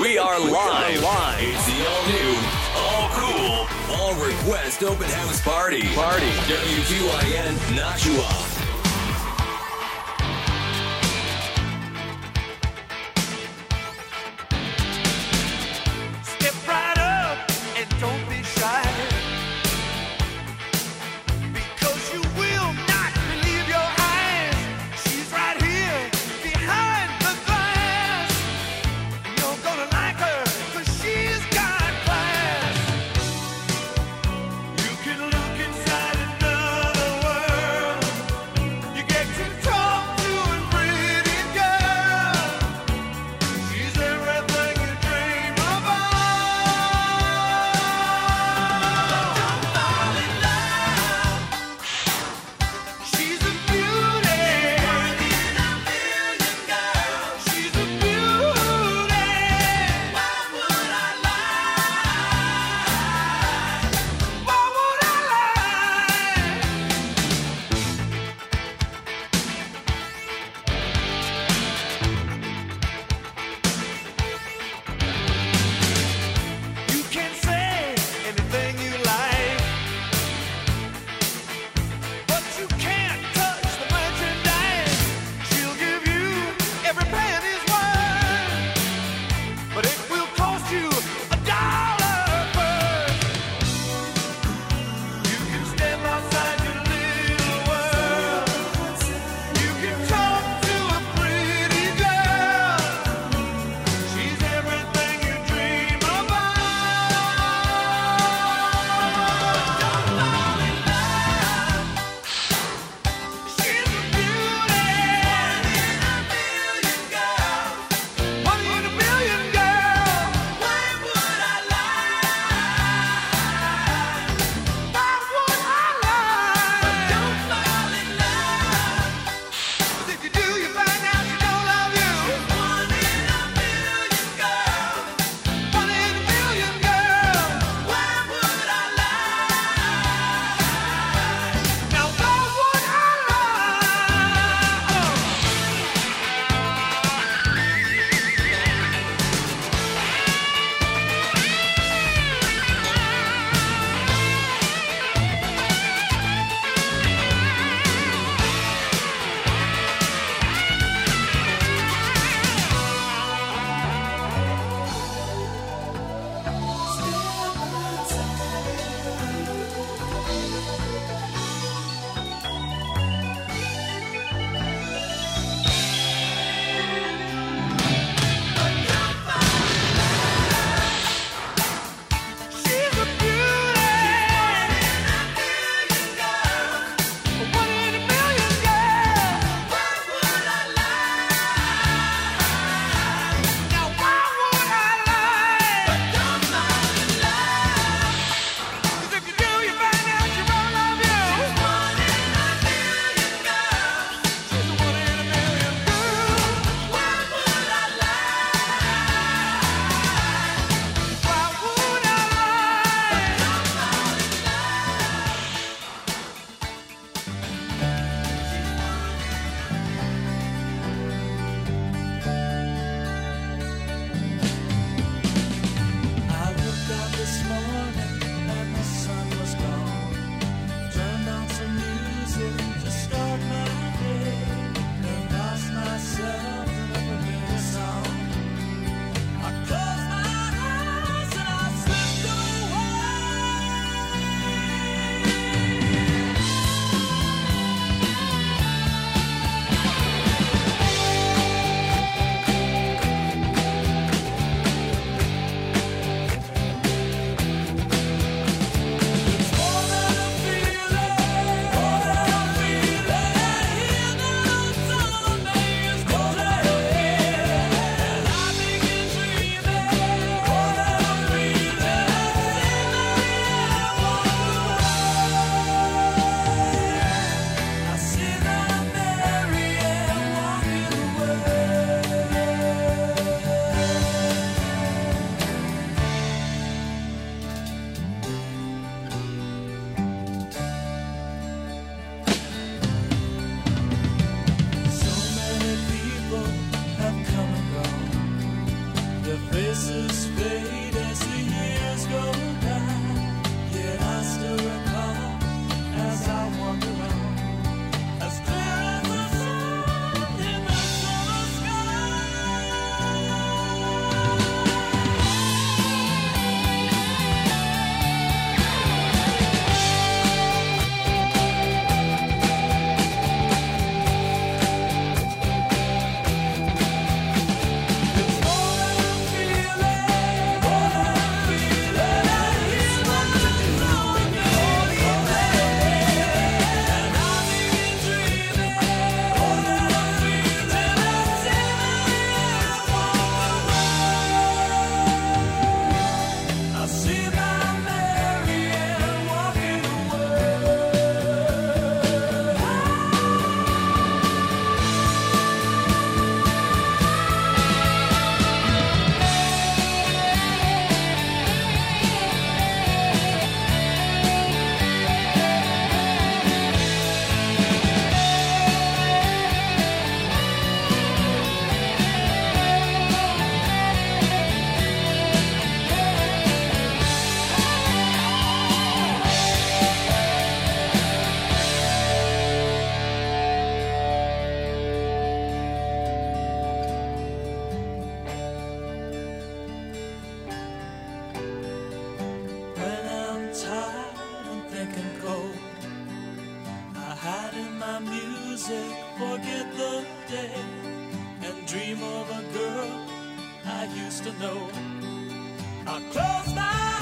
We are live. live. It's the all new, all cool, all request open house party. Party. WQIN Nashua. Used to know. I close my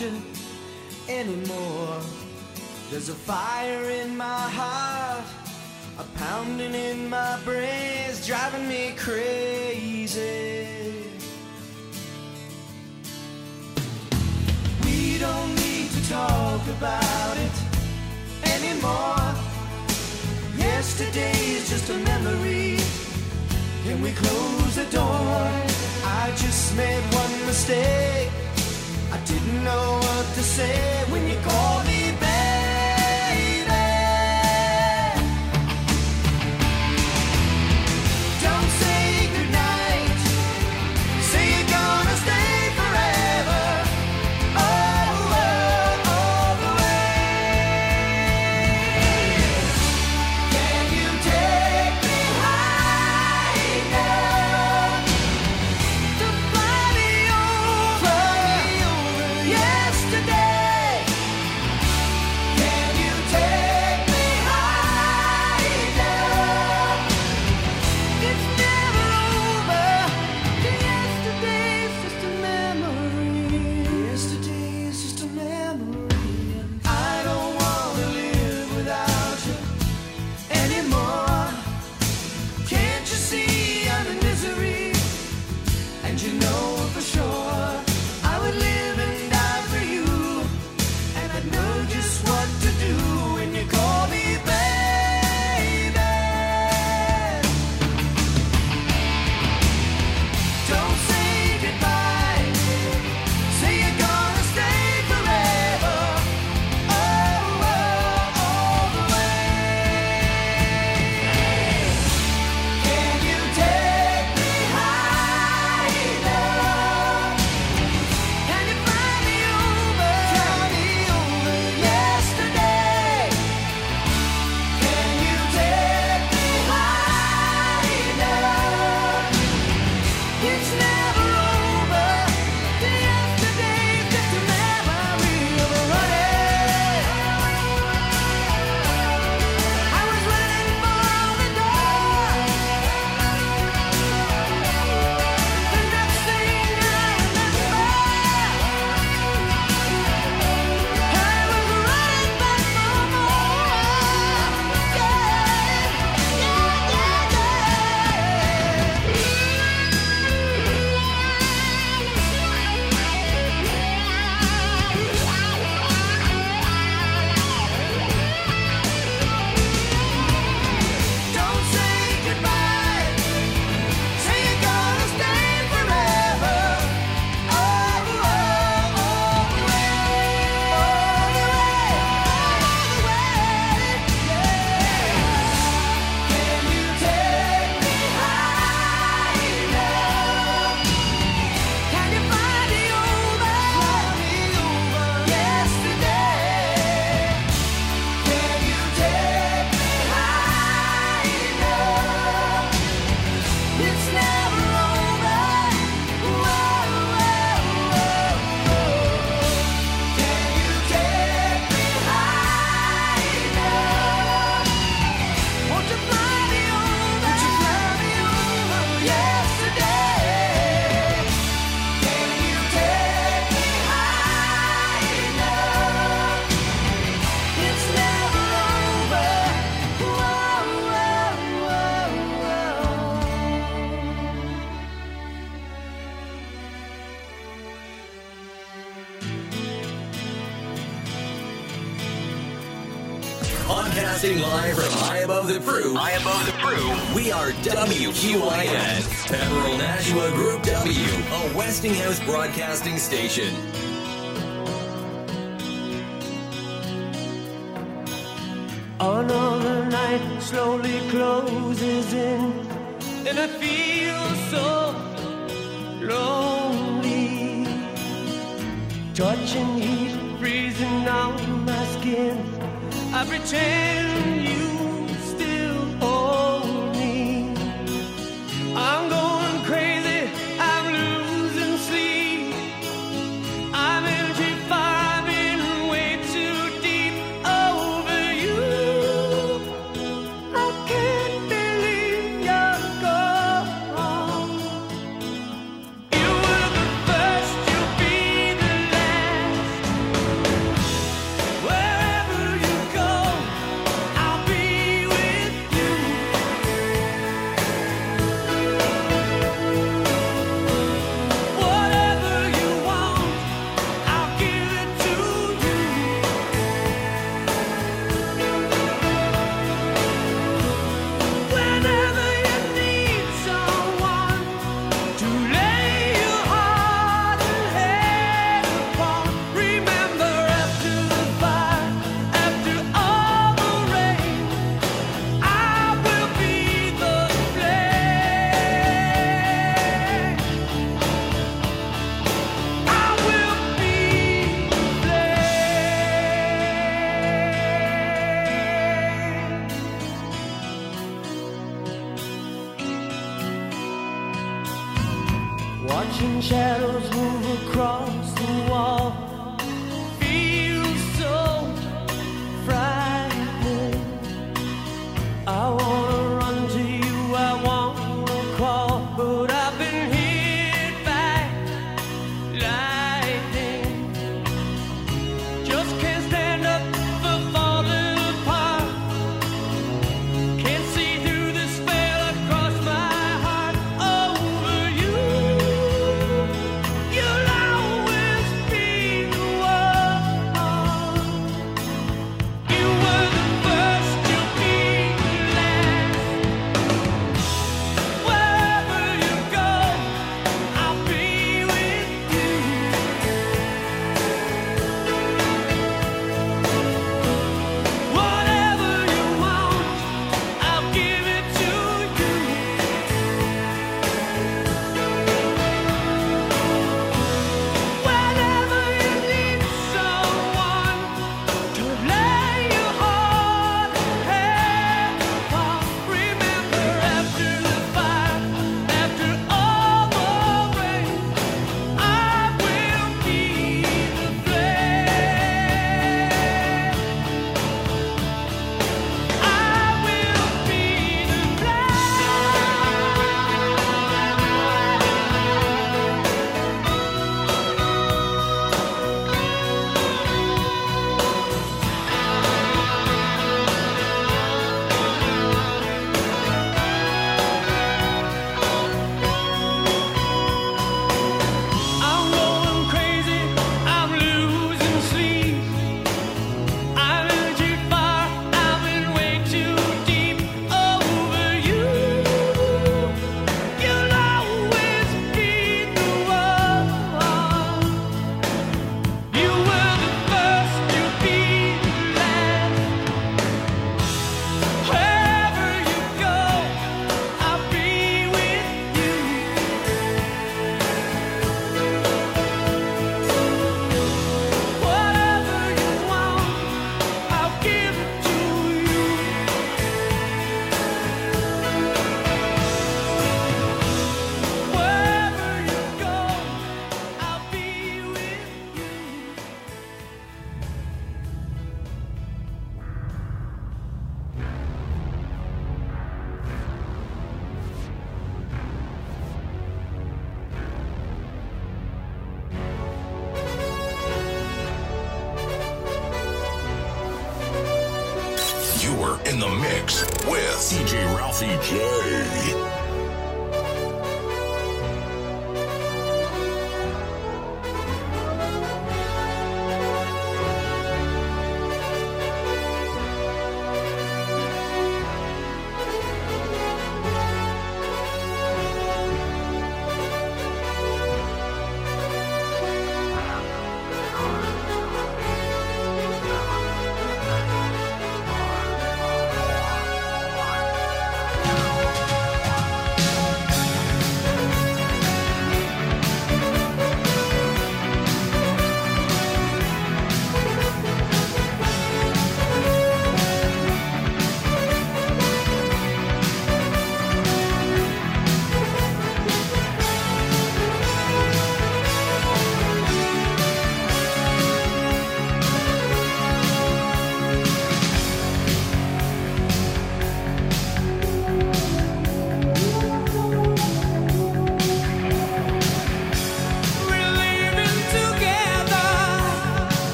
you anymore. There's a fire in my heart, a pounding in my brains, driving me crazy. We don't need to talk about it anymore. Yesterday is just a memory. Can we close the door? I just made one mistake. Didn't know what to say when you called WQIN, Pemberl Nashua Group W, a Westinghouse broadcasting station. Another night slowly closes in, and I feel so lonely. Touching heat, freezing out my skin. I pretend you.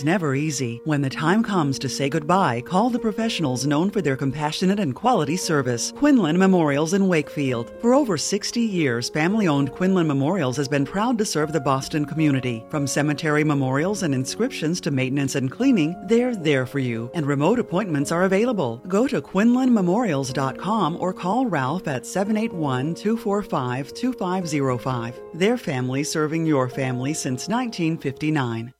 Is never easy. When the time comes to say goodbye, call the professionals known for their compassionate and quality service. Quinlan Memorials in Wakefield. For over 60 years, family owned Quinlan Memorials has been proud to serve the Boston community. From cemetery memorials and inscriptions to maintenance and cleaning, they're there for you, and remote appointments are available. Go to QuinlanMemorials.com or call Ralph at 781 245 2505. Their family serving your family since 1959.